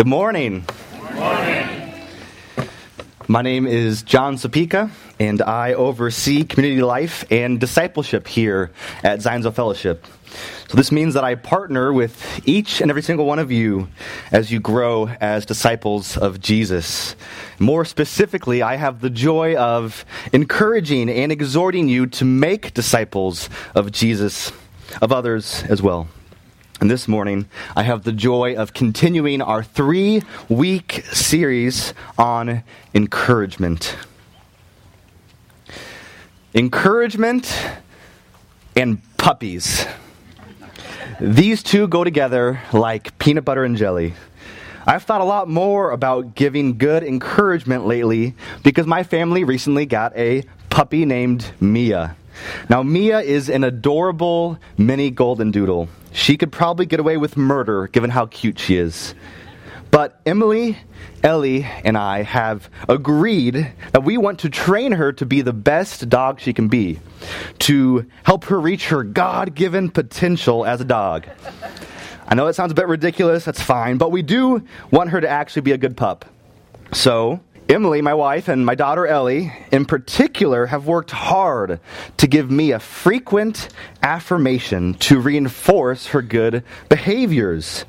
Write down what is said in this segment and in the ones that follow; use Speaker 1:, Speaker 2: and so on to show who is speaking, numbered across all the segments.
Speaker 1: Good morning. Good morning. My name is John Supica, and I oversee community life and discipleship here at Zionsville Fellowship. So, this means that I partner with each and every single one of you as you grow as disciples of Jesus. More specifically, I have the joy of encouraging and exhorting you to make disciples of Jesus, of others as well. And this morning, I have the joy of continuing our three week series on encouragement. Encouragement and puppies. These two go together like peanut butter and jelly. I've thought a lot more about giving good encouragement lately because my family recently got a puppy named Mia. Now, Mia is an adorable mini golden doodle. She could probably get away with murder given how cute she is. But Emily, Ellie, and I have agreed that we want to train her to be the best dog she can be, to help her reach her God given potential as a dog. I know that sounds a bit ridiculous, that's fine, but we do want her to actually be a good pup. So, Emily, my wife, and my daughter Ellie, in particular, have worked hard to give me a frequent affirmation to reinforce her good behaviors.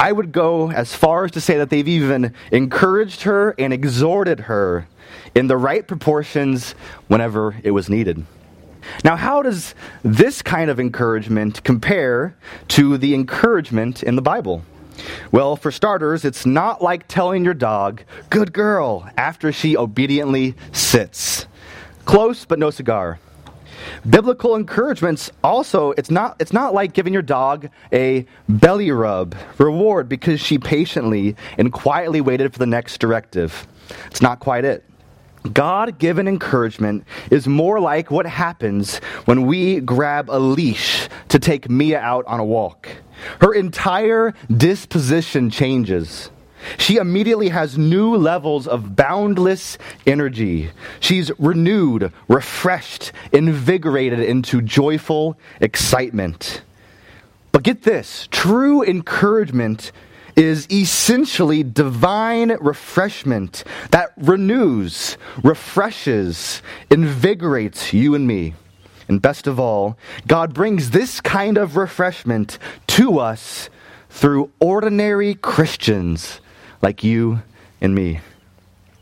Speaker 1: I would go as far as to say that they've even encouraged her and exhorted her in the right proportions whenever it was needed. Now, how does this kind of encouragement compare to the encouragement in the Bible? Well, for starters, it's not like telling your dog, good girl, after she obediently sits. Close, but no cigar. Biblical encouragements also, it's not, it's not like giving your dog a belly rub reward because she patiently and quietly waited for the next directive. It's not quite it. God given encouragement is more like what happens when we grab a leash to take Mia out on a walk. Her entire disposition changes. She immediately has new levels of boundless energy. She's renewed, refreshed, invigorated into joyful excitement. But get this true encouragement is essentially divine refreshment that renews, refreshes, invigorates you and me. And best of all, God brings this kind of refreshment to us through ordinary Christians like you and me.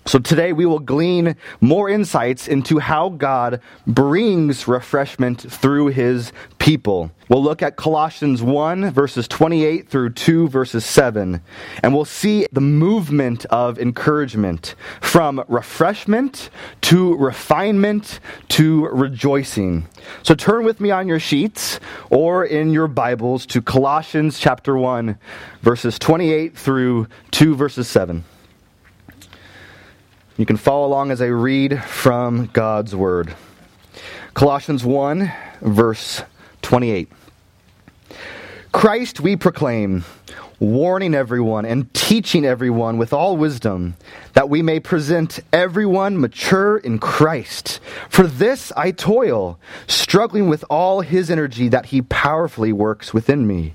Speaker 1: So today we will glean more insights into how God brings refreshment through his people. We'll look at Colossians 1 verses 28 through 2 verses 7 and we'll see the movement of encouragement from refreshment to refinement to rejoicing. So turn with me on your sheets or in your Bibles to Colossians chapter 1 verses 28 through 2 verses 7. You can follow along as I read from God's Word. Colossians 1, verse 28. Christ we proclaim, warning everyone and teaching everyone with all wisdom, that we may present everyone mature in Christ. For this I toil, struggling with all his energy that he powerfully works within me.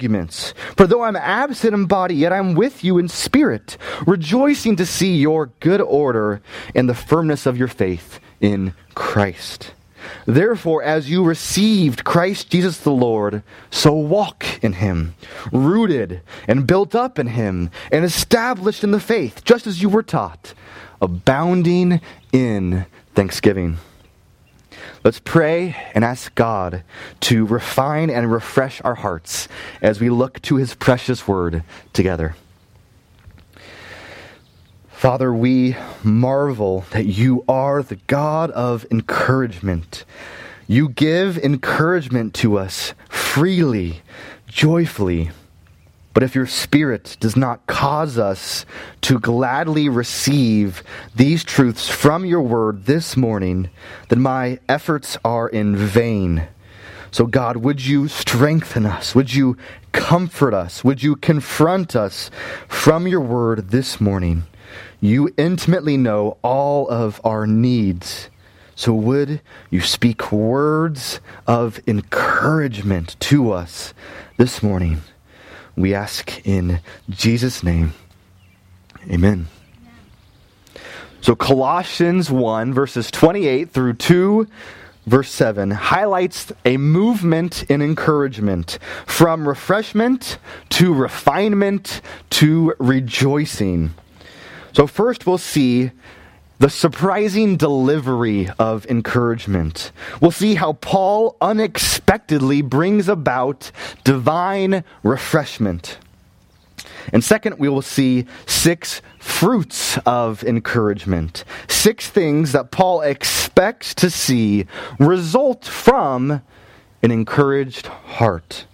Speaker 1: For though I'm absent in body, yet I'm with you in spirit, rejoicing to see your good order and the firmness of your faith in Christ. Therefore, as you received Christ Jesus the Lord, so walk in him, rooted and built up in him, and established in the faith, just as you were taught, abounding in thanksgiving. Let's pray and ask God to refine and refresh our hearts as we look to his precious word together. Father, we marvel that you are the God of encouragement. You give encouragement to us freely, joyfully. But if your spirit does not cause us to gladly receive these truths from your word this morning, then my efforts are in vain. So, God, would you strengthen us? Would you comfort us? Would you confront us from your word this morning? You intimately know all of our needs. So, would you speak words of encouragement to us this morning? We ask in Jesus' name. Amen. So, Colossians 1, verses 28 through 2, verse 7, highlights a movement in encouragement from refreshment to refinement to rejoicing. So, first, we'll see the surprising delivery of encouragement. We'll see how Paul unexpectedly brings about divine refreshment. And second, we will see six fruits of encouragement. Six things that Paul expects to see result from an encouraged heart.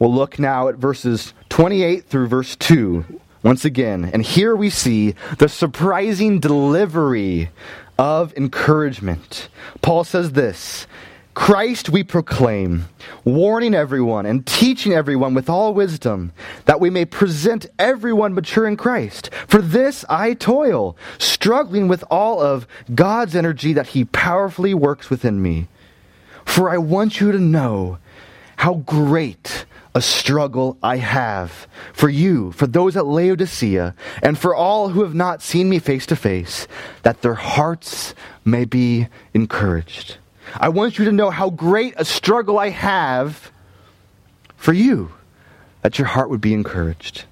Speaker 1: We'll look now at verses 28 through verse 2 once again. And here we see the surprising delivery of encouragement. Paul says this Christ we proclaim, warning everyone and teaching everyone with all wisdom, that we may present everyone mature in Christ. For this I toil, struggling with all of God's energy that He powerfully works within me. For I want you to know how great a struggle I have for you, for those at Laodicea, and for all who have not seen me face to face, that their hearts may be encouraged. I want you to know how great a struggle I have for you, that your heart would be encouraged.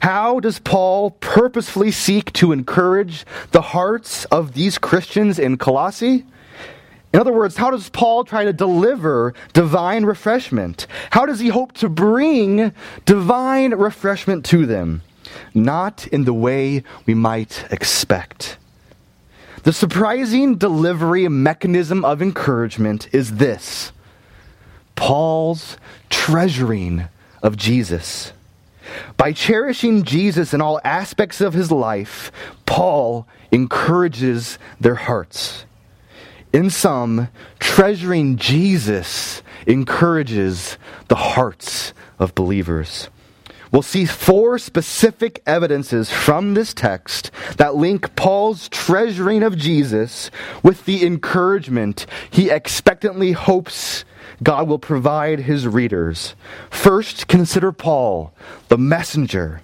Speaker 1: How does Paul purposefully seek to encourage the hearts of these Christians in Colossae? In other words, how does Paul try to deliver divine refreshment? How does he hope to bring divine refreshment to them? Not in the way we might expect. The surprising delivery mechanism of encouragement is this Paul's treasuring of Jesus. By cherishing Jesus in all aspects of his life, Paul encourages their hearts. In sum, treasuring Jesus encourages the hearts of believers. We'll see four specific evidences from this text that link Paul's treasuring of Jesus with the encouragement he expectantly hopes God will provide his readers. First, consider Paul, the messenger.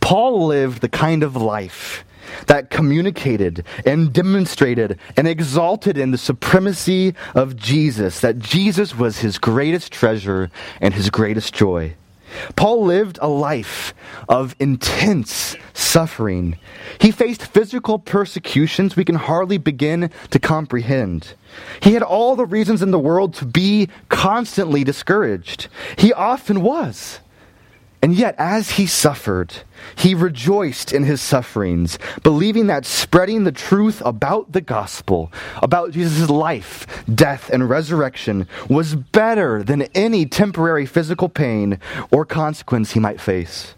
Speaker 1: Paul lived the kind of life that communicated and demonstrated and exalted in the supremacy of Jesus, that Jesus was his greatest treasure and his greatest joy. Paul lived a life of intense suffering. He faced physical persecutions we can hardly begin to comprehend. He had all the reasons in the world to be constantly discouraged. He often was. And yet, as he suffered, he rejoiced in his sufferings, believing that spreading the truth about the gospel, about Jesus' life, death, and resurrection, was better than any temporary physical pain or consequence he might face.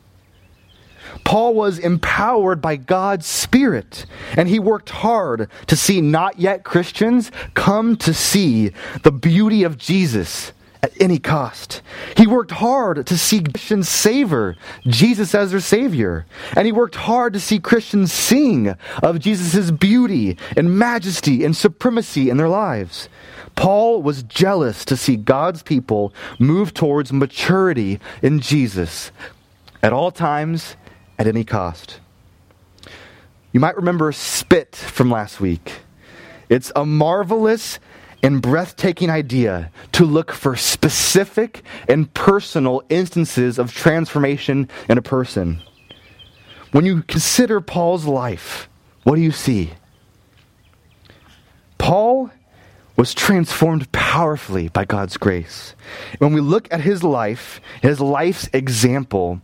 Speaker 1: Paul was empowered by God's Spirit, and he worked hard to see not yet Christians come to see the beauty of Jesus at any cost. He worked hard to see Christians savor Jesus as their Savior. And he worked hard to see Christians sing of Jesus' beauty and majesty and supremacy in their lives. Paul was jealous to see God's people move towards maturity in Jesus at all times, at any cost. You might remember spit from last week. It's a marvelous and breathtaking idea to look for specific and personal instances of transformation in a person. When you consider Paul's life, what do you see? Paul was transformed powerfully by God's grace. When we look at his life, his life's example,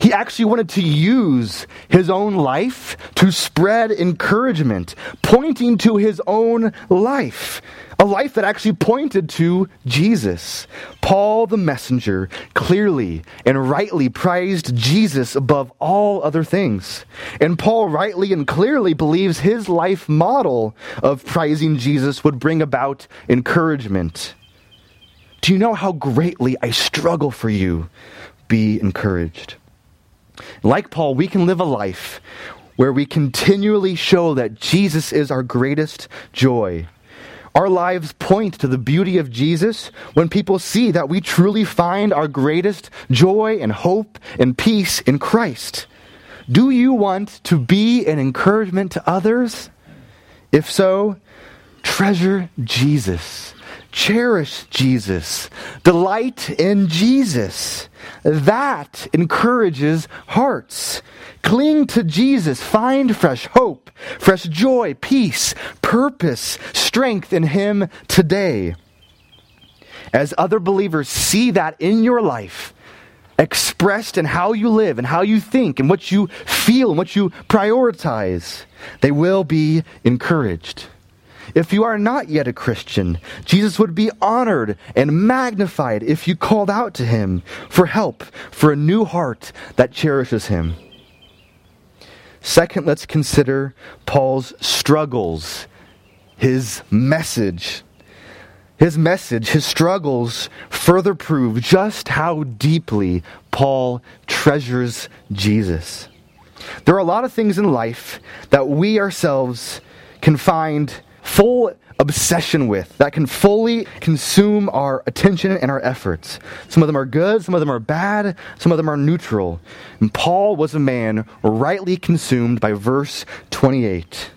Speaker 1: He actually wanted to use his own life to spread encouragement, pointing to his own life, a life that actually pointed to Jesus. Paul the messenger clearly and rightly prized Jesus above all other things. And Paul rightly and clearly believes his life model of prizing Jesus would bring about encouragement. Do you know how greatly I struggle for you? Be encouraged. Like Paul, we can live a life where we continually show that Jesus is our greatest joy. Our lives point to the beauty of Jesus when people see that we truly find our greatest joy and hope and peace in Christ. Do you want to be an encouragement to others? If so, treasure Jesus. Cherish Jesus. Delight in Jesus. That encourages hearts. Cling to Jesus. Find fresh hope, fresh joy, peace, purpose, strength in Him today. As other believers see that in your life, expressed in how you live and how you think and what you feel and what you prioritize, they will be encouraged. If you are not yet a Christian, Jesus would be honored and magnified if you called out to him for help, for a new heart that cherishes him. Second, let's consider Paul's struggles, his message. His message, his struggles further prove just how deeply Paul treasures Jesus. There are a lot of things in life that we ourselves can find full obsession with, that can fully consume our attention and our efforts. Some of them are good, some of them are bad, some of them are neutral. And Paul was a man rightly consumed by verse 28.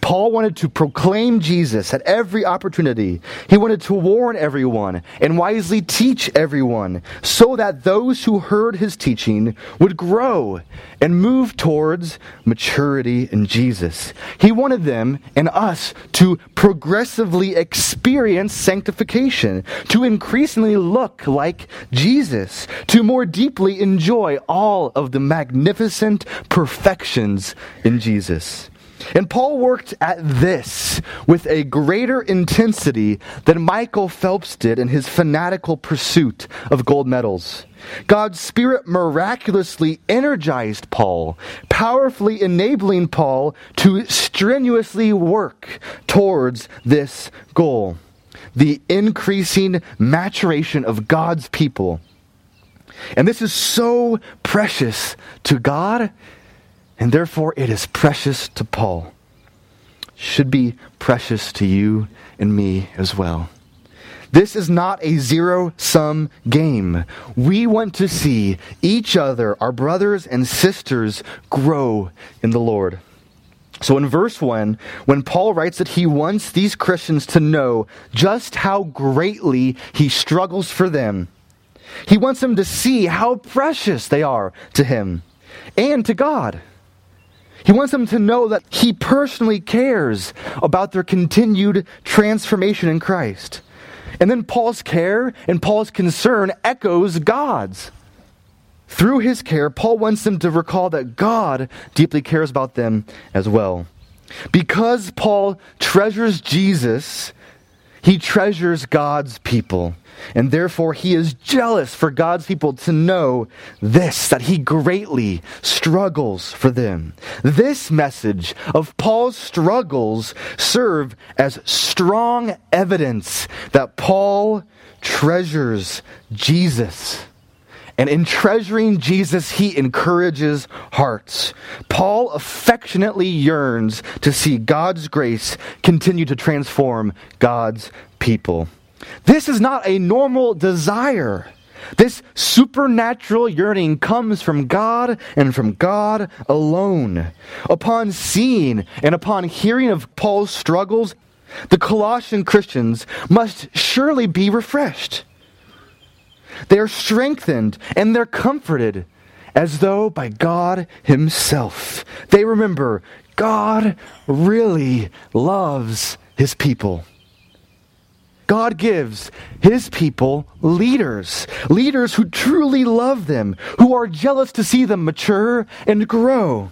Speaker 1: Paul wanted to proclaim Jesus at every opportunity. He wanted to warn everyone and wisely teach everyone so that those who heard his teaching would grow and move towards maturity in Jesus. He wanted them and us to progressively experience sanctification, to increasingly look like Jesus, to more deeply enjoy all of the magnificent perfections in Jesus. And Paul worked at this with a greater intensity than Michael Phelps did in his fanatical pursuit of gold medals. God's Spirit miraculously energized Paul, powerfully enabling Paul to strenuously work towards this goal the increasing maturation of God's people. And this is so precious to God and therefore it is precious to Paul. Should be precious to you and me as well. This is not a zero sum game. We want to see each other, our brothers and sisters, grow in the Lord. So in verse 1, when Paul writes that he wants these Christians to know just how greatly he struggles for them, he wants them to see how precious they are to him and to God. He wants them to know that he personally cares about their continued transformation in Christ. And then Paul's care and Paul's concern echoes God's. Through his care, Paul wants them to recall that God deeply cares about them as well. Because Paul treasures Jesus, he treasures God's people. And therefore, he is jealous for God's people to know this, that he greatly struggles for them. This message of Paul's struggles serve as strong evidence that Paul treasures Jesus. And in treasuring Jesus, he encourages hearts. Paul affectionately yearns to see God's grace continue to transform God's people. This is not a normal desire. This supernatural yearning comes from God and from God alone. Upon seeing and upon hearing of Paul's struggles, the Colossian Christians must surely be refreshed. They are strengthened and they're comforted as though by God Himself. They remember God really loves His people. God gives his people leaders, leaders who truly love them, who are jealous to see them mature and grow.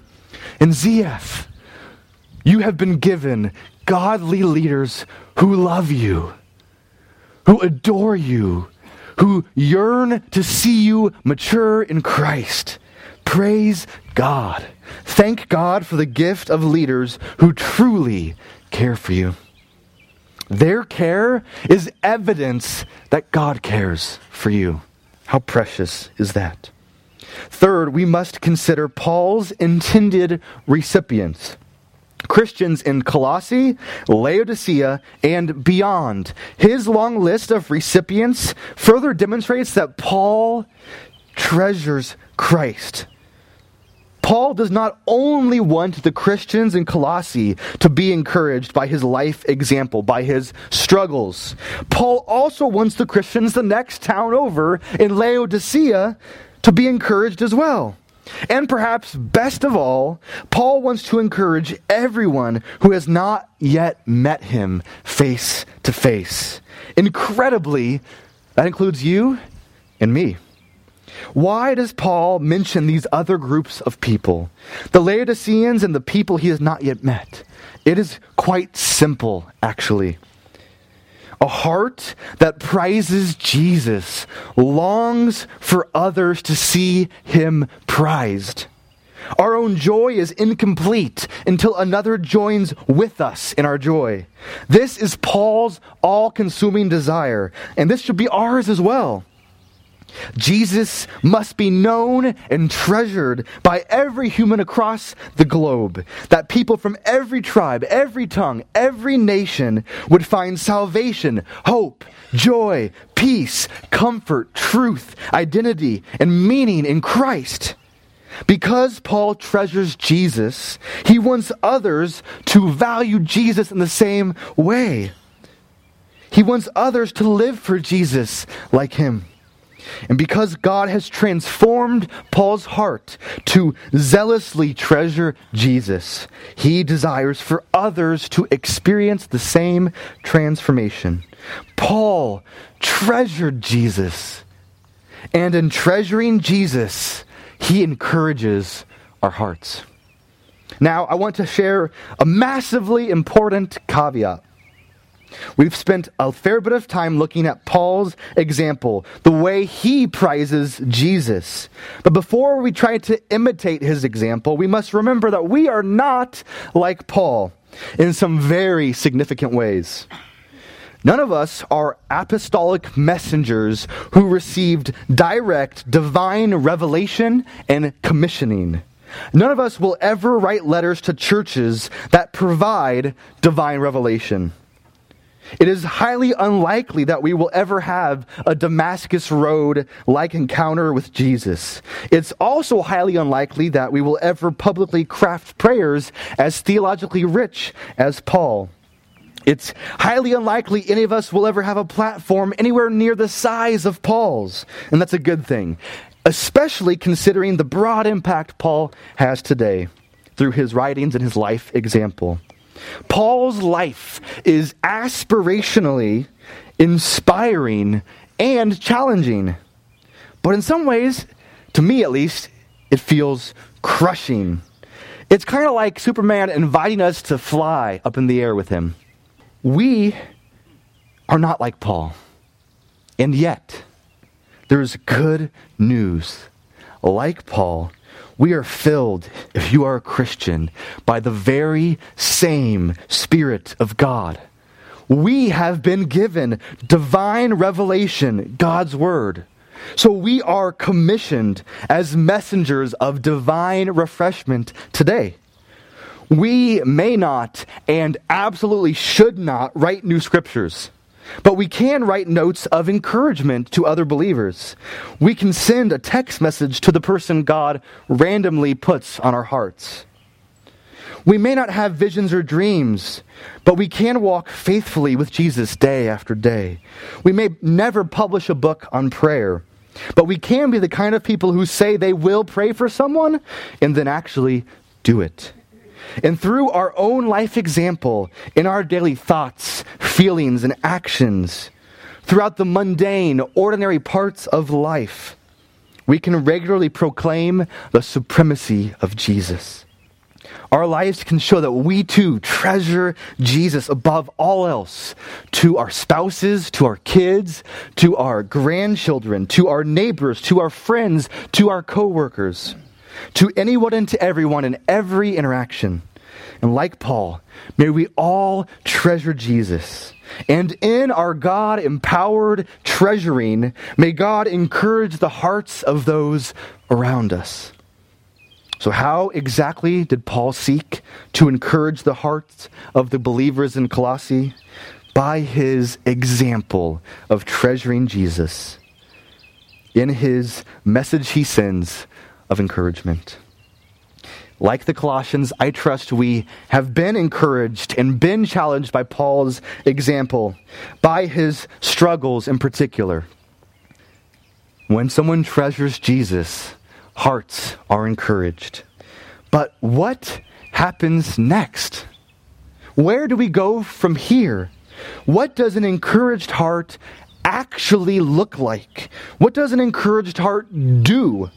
Speaker 1: And ZF, you have been given godly leaders who love you, who adore you, who yearn to see you mature in Christ. Praise God. Thank God for the gift of leaders who truly care for you. Their care is evidence that God cares for you. How precious is that? Third, we must consider Paul's intended recipients. Christians in Colossae, Laodicea, and beyond. His long list of recipients further demonstrates that Paul treasures Christ. Paul does not only want the Christians in Colossae to be encouraged by his life example, by his struggles. Paul also wants the Christians the next town over in Laodicea to be encouraged as well. And perhaps best of all, Paul wants to encourage everyone who has not yet met him face to face. Incredibly, that includes you and me. Why does Paul mention these other groups of people? The Laodiceans and the people he has not yet met. It is quite simple, actually. A heart that prizes Jesus longs for others to see him prized. Our own joy is incomplete until another joins with us in our joy. This is Paul's all consuming desire, and this should be ours as well. Jesus must be known and treasured by every human across the globe, that people from every tribe, every tongue, every nation would find salvation, hope, joy, peace, comfort, truth, identity, and meaning in Christ. Because Paul treasures Jesus, he wants others to value Jesus in the same way. He wants others to live for Jesus like him. And because God has transformed Paul's heart to zealously treasure Jesus, he desires for others to experience the same transformation. Paul treasured Jesus. And in treasuring Jesus, he encourages our hearts. Now, I want to share a massively important caveat. We've spent a fair bit of time looking at Paul's example, the way he prizes Jesus. But before we try to imitate his example, we must remember that we are not like Paul in some very significant ways. None of us are apostolic messengers who received direct divine revelation and commissioning. None of us will ever write letters to churches that provide divine revelation. It is highly unlikely that we will ever have a Damascus Road like encounter with Jesus. It's also highly unlikely that we will ever publicly craft prayers as theologically rich as Paul. It's highly unlikely any of us will ever have a platform anywhere near the size of Paul's, and that's a good thing, especially considering the broad impact Paul has today through his writings and his life example. Paul's life is aspirationally inspiring and challenging. But in some ways, to me at least, it feels crushing. It's kind of like Superman inviting us to fly up in the air with him. We are not like Paul. And yet, there's good news. Like Paul, we are filled, if you are a Christian, by the very same Spirit of God. We have been given divine revelation, God's Word. So we are commissioned as messengers of divine refreshment today. We may not and absolutely should not write new scriptures. But we can write notes of encouragement to other believers. We can send a text message to the person God randomly puts on our hearts. We may not have visions or dreams, but we can walk faithfully with Jesus day after day. We may never publish a book on prayer, but we can be the kind of people who say they will pray for someone and then actually do it. And through our own life example, in our daily thoughts, feelings, and actions, throughout the mundane, ordinary parts of life, we can regularly proclaim the supremacy of Jesus. Our lives can show that we too treasure Jesus above all else to our spouses, to our kids, to our grandchildren, to our neighbors, to our friends, to our coworkers, to anyone and to everyone in every interaction. And like Paul, may we all treasure Jesus. And in our God empowered treasuring, may God encourage the hearts of those around us. So, how exactly did Paul seek to encourage the hearts of the believers in Colossae? By his example of treasuring Jesus in his message he sends of encouragement. Like the Colossians, I trust we have been encouraged and been challenged by Paul's example, by his struggles in particular. When someone treasures Jesus, hearts are encouraged. But what happens next? Where do we go from here? What does an encouraged heart actually look like? What does an encouraged heart do?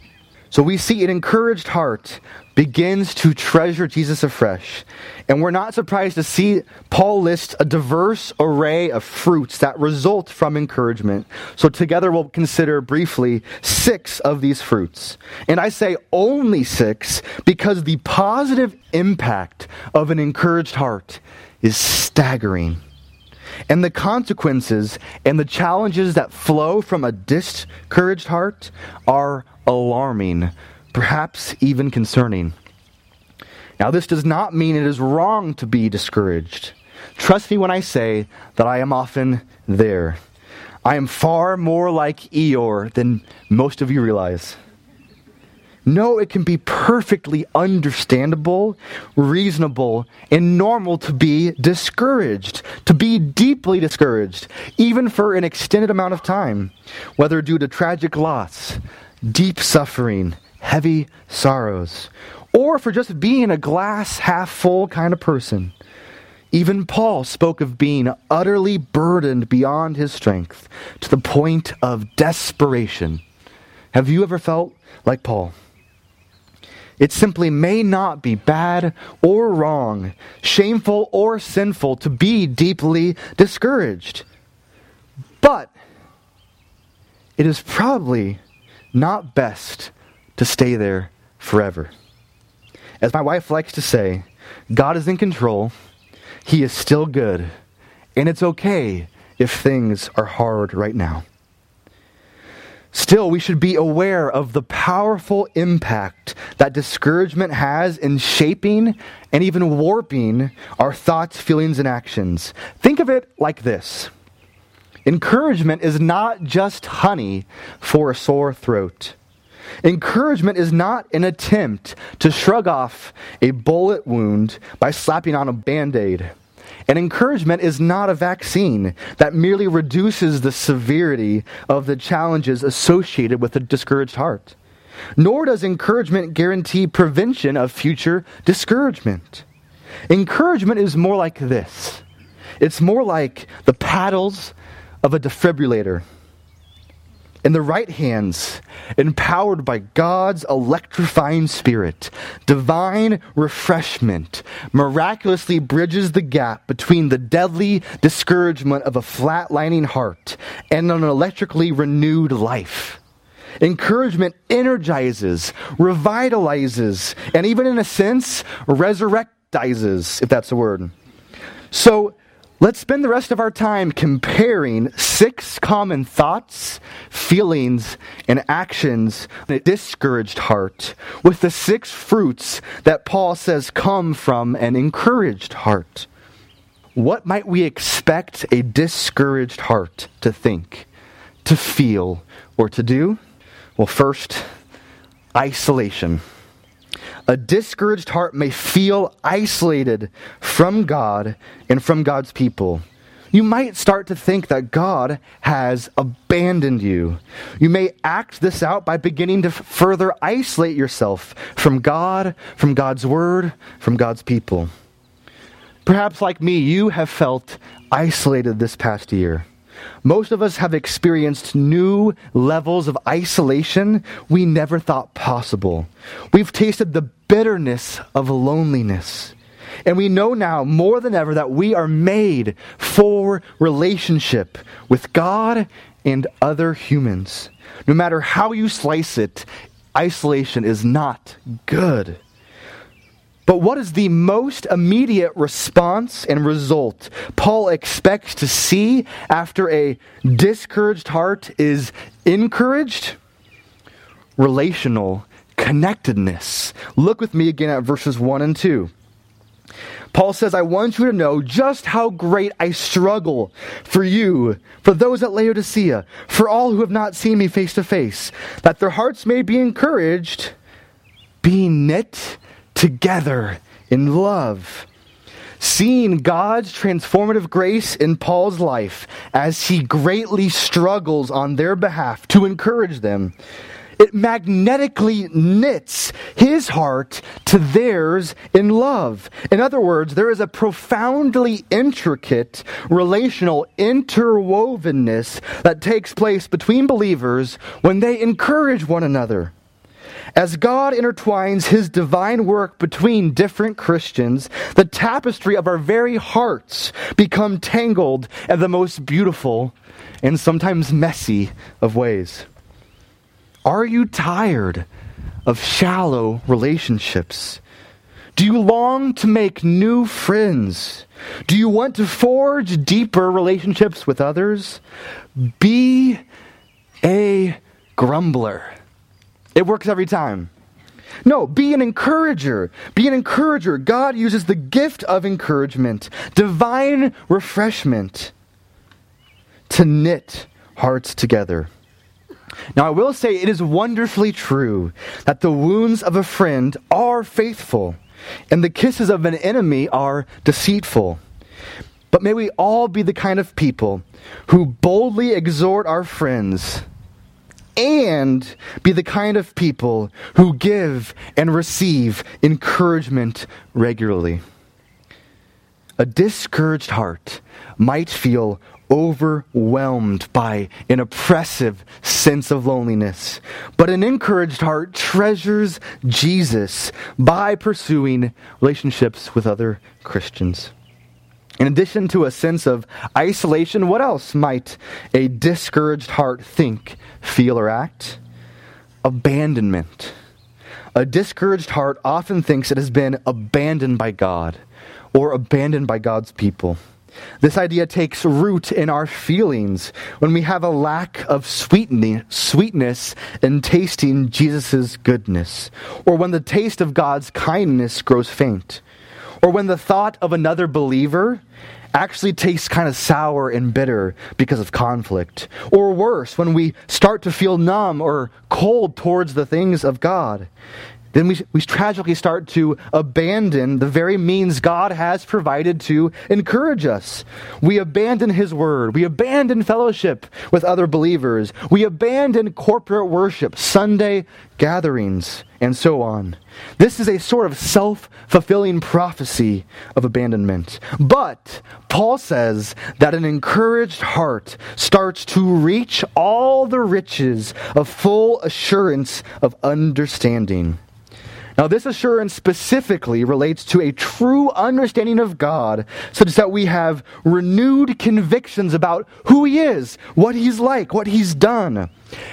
Speaker 1: So we see an encouraged heart begins to treasure Jesus afresh. And we're not surprised to see Paul list a diverse array of fruits that result from encouragement. So together we'll consider briefly six of these fruits. And I say only six because the positive impact of an encouraged heart is staggering. And the consequences and the challenges that flow from a discouraged heart are alarming, perhaps even concerning. Now, this does not mean it is wrong to be discouraged. Trust me when I say that I am often there. I am far more like Eeyore than most of you realize. No, it can be perfectly understandable, reasonable, and normal to be discouraged, to be deeply discouraged, even for an extended amount of time, whether due to tragic loss, deep suffering, heavy sorrows, or for just being a glass half full kind of person. Even Paul spoke of being utterly burdened beyond his strength to the point of desperation. Have you ever felt like Paul? It simply may not be bad or wrong, shameful or sinful to be deeply discouraged. But it is probably not best to stay there forever. As my wife likes to say, God is in control, He is still good, and it's okay if things are hard right now. Still, we should be aware of the powerful impact that discouragement has in shaping and even warping our thoughts, feelings, and actions. Think of it like this Encouragement is not just honey for a sore throat. Encouragement is not an attempt to shrug off a bullet wound by slapping on a band aid. And encouragement is not a vaccine that merely reduces the severity of the challenges associated with a discouraged heart. Nor does encouragement guarantee prevention of future discouragement. Encouragement is more like this it's more like the paddles of a defibrillator. In the right hands, empowered by God's electrifying spirit, divine refreshment miraculously bridges the gap between the deadly discouragement of a flatlining heart and an electrically renewed life. Encouragement energizes, revitalizes, and even in a sense, resurrectizes, if that's a word. So, Let's spend the rest of our time comparing six common thoughts, feelings, and actions in a discouraged heart with the six fruits that Paul says come from an encouraged heart. What might we expect a discouraged heart to think, to feel, or to do? Well, first, isolation. A discouraged heart may feel isolated from God and from God's people. You might start to think that God has abandoned you. You may act this out by beginning to further isolate yourself from God, from God's word, from God's people. Perhaps, like me, you have felt isolated this past year. Most of us have experienced new levels of isolation we never thought possible. We've tasted the bitterness of loneliness. And we know now more than ever that we are made for relationship with God and other humans. No matter how you slice it, isolation is not good. But what is the most immediate response and result Paul expects to see after a discouraged heart is encouraged? Relational connectedness. Look with me again at verses 1 and 2. Paul says, I want you to know just how great I struggle for you, for those at Laodicea, for all who have not seen me face to face, that their hearts may be encouraged, being knit together in love. Seeing God's transformative grace in Paul's life as he greatly struggles on their behalf to encourage them, it magnetically knits his heart to theirs in love. In other words, there is a profoundly intricate relational interwovenness that takes place between believers when they encourage one another. As God intertwines his divine work between different Christians, the tapestry of our very hearts become tangled in the most beautiful and sometimes messy of ways. Are you tired of shallow relationships? Do you long to make new friends? Do you want to forge deeper relationships with others? Be a grumbler. It works every time. No, be an encourager. Be an encourager. God uses the gift of encouragement, divine refreshment, to knit hearts together. Now, I will say it is wonderfully true that the wounds of a friend are faithful and the kisses of an enemy are deceitful. But may we all be the kind of people who boldly exhort our friends and be the kind of people who give and receive encouragement regularly. A discouraged heart might feel overwhelmed by an oppressive sense of loneliness. But an encouraged heart treasures Jesus by pursuing relationships with other Christians. In addition to a sense of isolation, what else might a discouraged heart think, feel, or act? Abandonment. A discouraged heart often thinks it has been abandoned by God or abandoned by God's people. This idea takes root in our feelings when we have a lack of sweetness in tasting Jesus' goodness, or when the taste of God's kindness grows faint, or when the thought of another believer actually tastes kind of sour and bitter because of conflict, or worse, when we start to feel numb or cold towards the things of God then we, we tragically start to abandon the very means God has provided to encourage us. We abandon His Word. We abandon fellowship with other believers. We abandon corporate worship, Sunday gatherings, and so on. This is a sort of self fulfilling prophecy of abandonment. But Paul says that an encouraged heart starts to reach all the riches of full assurance of understanding. Now, this assurance specifically relates to a true understanding of God, such that we have renewed convictions about who He is, what He's like, what He's done.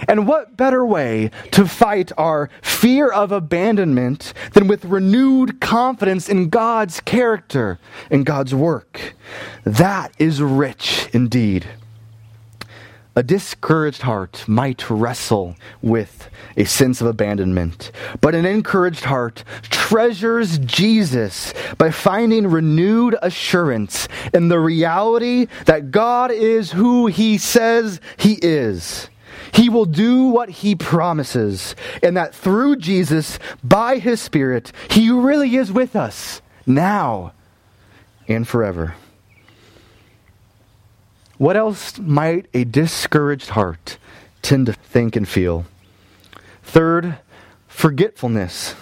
Speaker 1: And what better way to fight our fear of abandonment than with renewed confidence in God's character and God's work? That is rich indeed. A discouraged heart might wrestle with a sense of abandonment, but an encouraged heart treasures Jesus by finding renewed assurance in the reality that God is who he says he is. He will do what he promises, and that through Jesus, by his Spirit, he really is with us now and forever. What else might a discouraged heart tend to think and feel? Third, forgetfulness.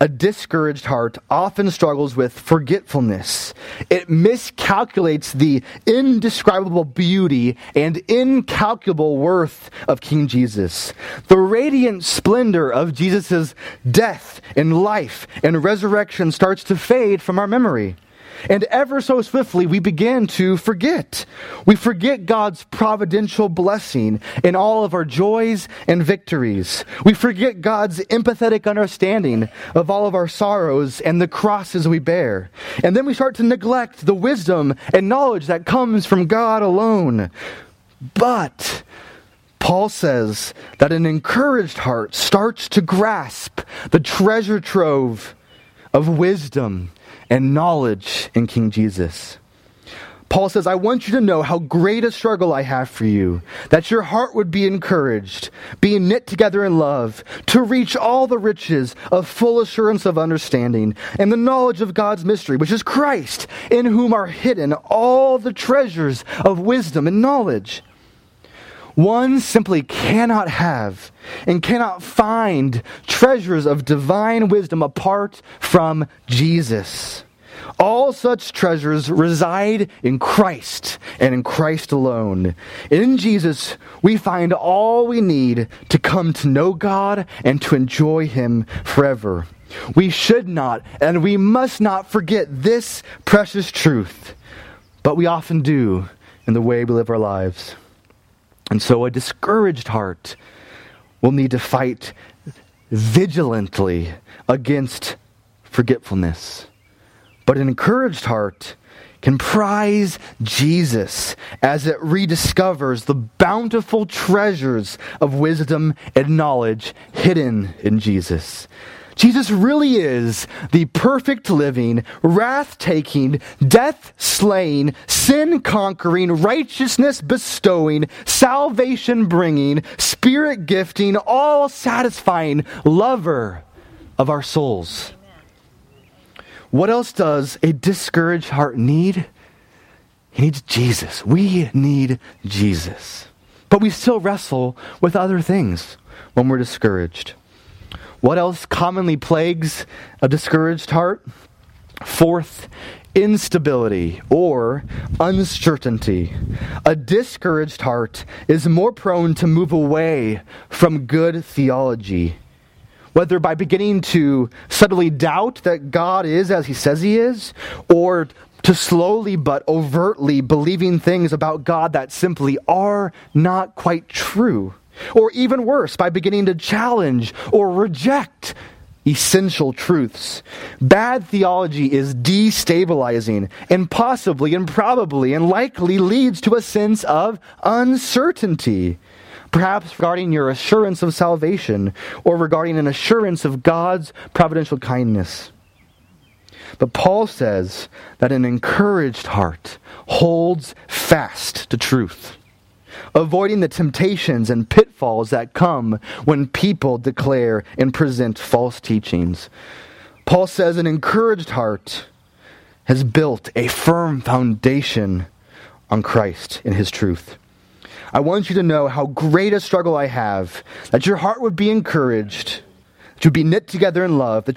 Speaker 1: A discouraged heart often struggles with forgetfulness. It miscalculates the indescribable beauty and incalculable worth of King Jesus. The radiant splendor of Jesus' death and life and resurrection starts to fade from our memory. And ever so swiftly, we begin to forget. We forget God's providential blessing in all of our joys and victories. We forget God's empathetic understanding of all of our sorrows and the crosses we bear. And then we start to neglect the wisdom and knowledge that comes from God alone. But Paul says that an encouraged heart starts to grasp the treasure trove of wisdom and knowledge in King Jesus. Paul says, I want you to know how great a struggle I have for you, that your heart would be encouraged, being knit together in love, to reach all the riches of full assurance of understanding and the knowledge of God's mystery, which is Christ, in whom are hidden all the treasures of wisdom and knowledge. One simply cannot have and cannot find treasures of divine wisdom apart from Jesus. All such treasures reside in Christ and in Christ alone. In Jesus, we find all we need to come to know God and to enjoy Him forever. We should not and we must not forget this precious truth, but we often do in the way we live our lives. And so a discouraged heart will need to fight vigilantly against forgetfulness. But an encouraged heart can prize Jesus as it rediscovers the bountiful treasures of wisdom and knowledge hidden in Jesus. Jesus really is the perfect living, wrath taking, death slaying, sin conquering, righteousness bestowing, salvation bringing, spirit gifting, all satisfying lover of our souls. What else does a discouraged heart need? He needs Jesus. We need Jesus. But we still wrestle with other things when we're discouraged. What else commonly plagues a discouraged heart? Fourth, instability or uncertainty. A discouraged heart is more prone to move away from good theology. Whether by beginning to subtly doubt that God is as he says he is, or to slowly but overtly believing things about God that simply are not quite true. Or even worse, by beginning to challenge or reject essential truths. Bad theology is destabilizing and possibly and probably and likely leads to a sense of uncertainty. Perhaps regarding your assurance of salvation or regarding an assurance of God's providential kindness. But Paul says that an encouraged heart holds fast to truth avoiding the temptations and pitfalls that come when people declare and present false teachings. Paul says an encouraged heart has built a firm foundation on Christ and his truth. I want you to know how great a struggle I have, that your heart would be encouraged, to be knit together in love,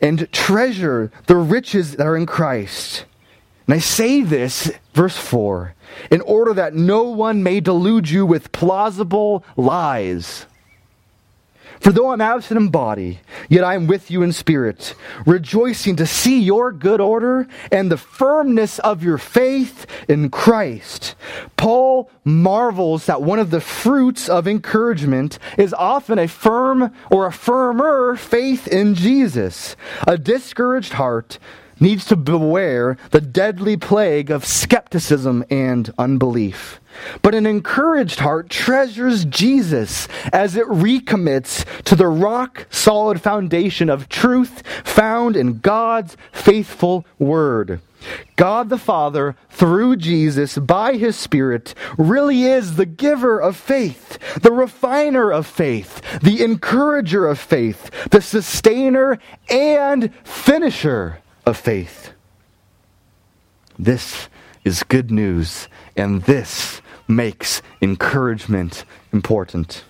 Speaker 1: and treasure the riches that are in Christ. And I say this, verse 4, in order that no one may delude you with plausible lies. For though I'm absent in body, yet I am with you in spirit, rejoicing to see your good order and the firmness of your faith in Christ. Paul marvels that one of the fruits of encouragement is often a firm or a firmer faith in Jesus. A discouraged heart needs to beware the deadly plague of skepticism and unbelief. But an encouraged heart treasures Jesus as it recommits to the rock solid foundation of truth found in God's faithful word. God the Father, through Jesus, by His Spirit, really is the giver of faith, the refiner of faith, the encourager of faith, the sustainer and finisher of faith. This is good news, and this makes encouragement important.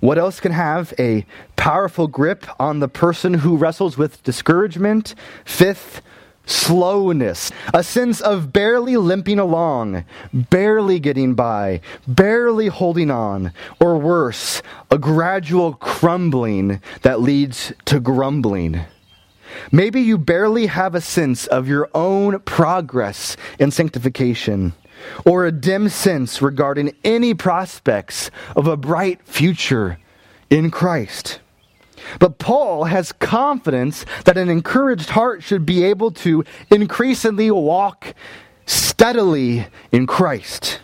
Speaker 1: What else can have a powerful grip on the person who wrestles with discouragement? Fifth, slowness, a sense of barely limping along, barely getting by, barely holding on, or worse, a gradual crumbling that leads to grumbling. Maybe you barely have a sense of your own progress in sanctification, or a dim sense regarding any prospects of a bright future in Christ. But Paul has confidence that an encouraged heart should be able to increasingly walk steadily in Christ.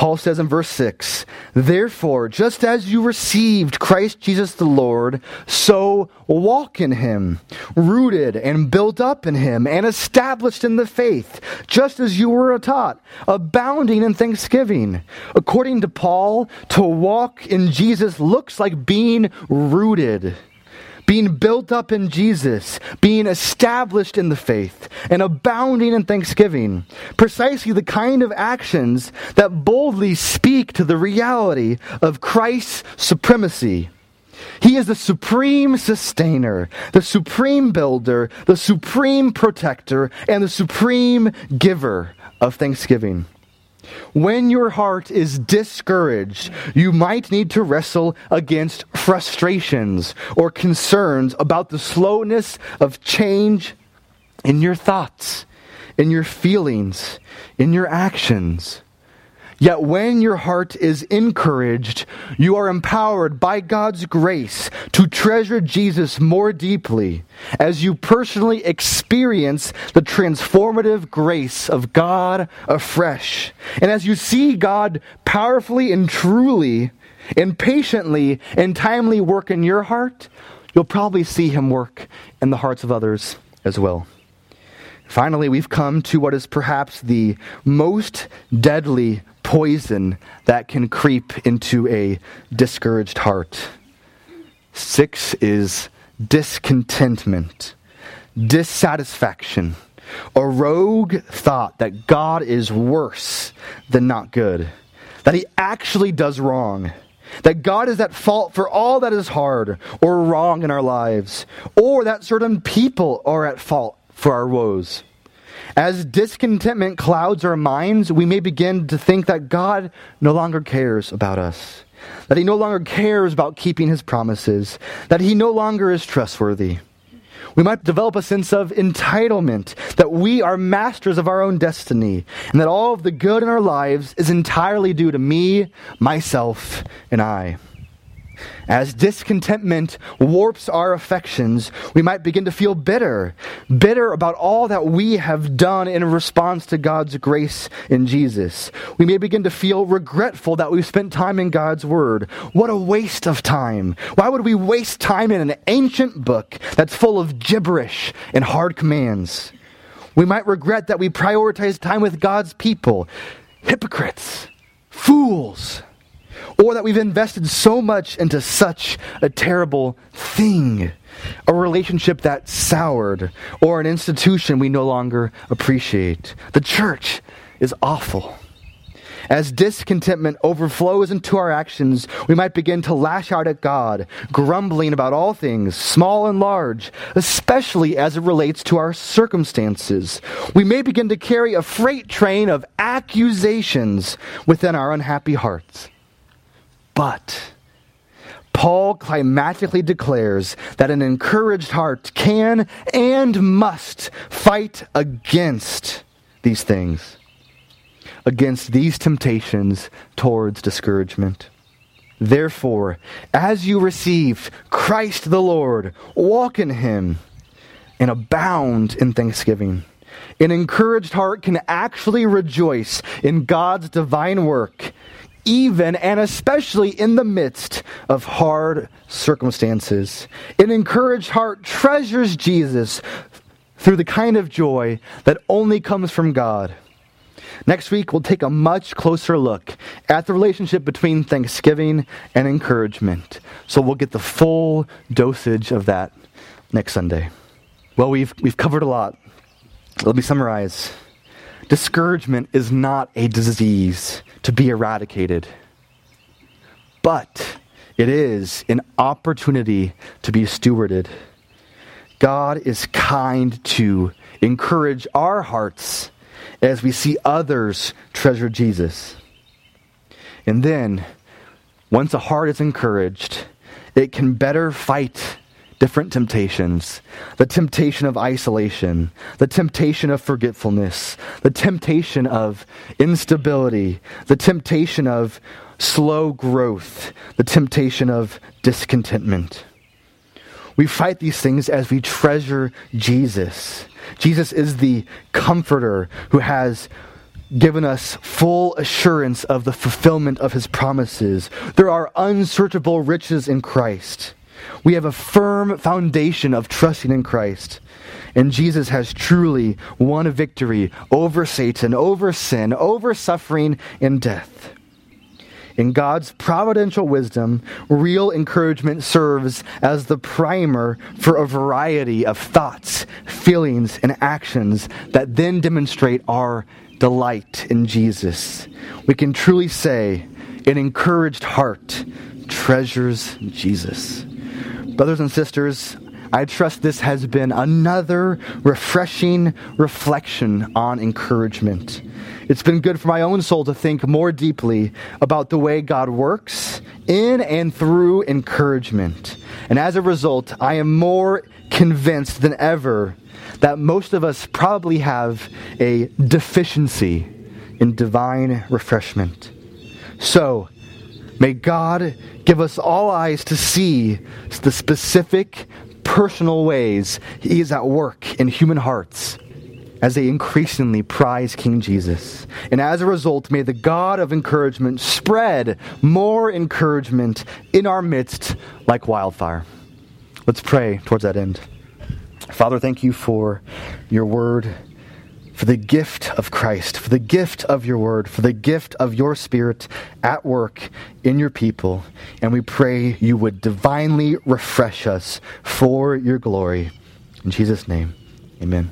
Speaker 1: Paul says in verse 6 Therefore, just as you received Christ Jesus the Lord, so walk in him, rooted and built up in him, and established in the faith, just as you were taught, abounding in thanksgiving. According to Paul, to walk in Jesus looks like being rooted being built up in Jesus, being established in the faith, and abounding in thanksgiving. Precisely the kind of actions that boldly speak to the reality of Christ's supremacy. He is the supreme sustainer, the supreme builder, the supreme protector, and the supreme giver of thanksgiving. When your heart is discouraged, you might need to wrestle against frustrations or concerns about the slowness of change in your thoughts, in your feelings, in your actions. Yet when your heart is encouraged, you are empowered by God's grace to treasure Jesus more deeply as you personally experience the transformative grace of God afresh. And as you see God powerfully and truly and patiently and timely work in your heart, you'll probably see him work in the hearts of others as well. Finally, we've come to what is perhaps the most deadly poison that can creep into a discouraged heart. Six is discontentment, dissatisfaction, a rogue thought that God is worse than not good, that He actually does wrong. That God is at fault for all that is hard or wrong in our lives, or that certain people are at fault for our woes. As discontentment clouds our minds, we may begin to think that God no longer cares about us, that He no longer cares about keeping His promises, that He no longer is trustworthy. We might develop a sense of entitlement, that we are masters of our own destiny, and that all of the good in our lives is entirely due to me, myself, and I. As discontentment warps our affections, we might begin to feel bitter, bitter about all that we have done in response to God's grace in Jesus. We may begin to feel regretful that we've spent time in God's Word. What a waste of time. Why would we waste time in an ancient book that's full of gibberish and hard commands? We might regret that we prioritize time with God's people. Hypocrites, or that we've invested so much into such a terrible thing, a relationship that soured, or an institution we no longer appreciate. The church is awful. As discontentment overflows into our actions, we might begin to lash out at God, grumbling about all things, small and large, especially as it relates to our circumstances. We may begin to carry a freight train of accusations within our unhappy hearts. But Paul climatically declares that an encouraged heart can and must fight against these things, against these temptations towards discouragement. Therefore, as you receive Christ the Lord, walk in him and abound in thanksgiving. An encouraged heart can actually rejoice in God's divine work even and especially in the midst of hard circumstances. An encouraged heart treasures Jesus through the kind of joy that only comes from God. Next week, we'll take a much closer look at the relationship between thanksgiving and encouragement. So we'll get the full dosage of that next Sunday. Well, we've, we've covered a lot. Let me summarize. Discouragement is not a disease to be eradicated, but it is an opportunity to be stewarded. God is kind to encourage our hearts as we see others treasure Jesus. And then, once a heart is encouraged, it can better fight different temptations the temptation of isolation, the temptation of forgetfulness, the temptation of instability, the temptation of slow growth, the temptation of discontentment. We fight these things as we treasure Jesus. Jesus is the comforter who has given us full assurance of the fulfillment of his promises. There are unsearchable riches in Christ. We have a firm foundation of trusting in Christ. And Jesus has truly won a victory over Satan, over sin, over suffering and death. In God's providential wisdom, real encouragement serves as the primer for a variety of thoughts, feelings, and actions that then demonstrate our delight in Jesus. We can truly say, an encouraged heart treasures Jesus. Brothers and sisters, I trust this has been another refreshing reflection on encouragement. It's been good for my own soul to think more deeply about the way God works in and through encouragement. And as a result, I am more convinced than ever that most of us probably have a deficiency in divine refreshment. So, may God give us all eyes to see the specific personal ways He is at work in human hearts as they increasingly prize King Jesus. And as a result, may the God of encouragement spread more encouragement in our midst like wildfire. Let's pray towards that end. Father, thank you for your word, for the gift of Christ, for the gift of your word, for the gift of your spirit at work in your people. And we pray you would divinely refresh us for your glory. In Jesus' name, amen.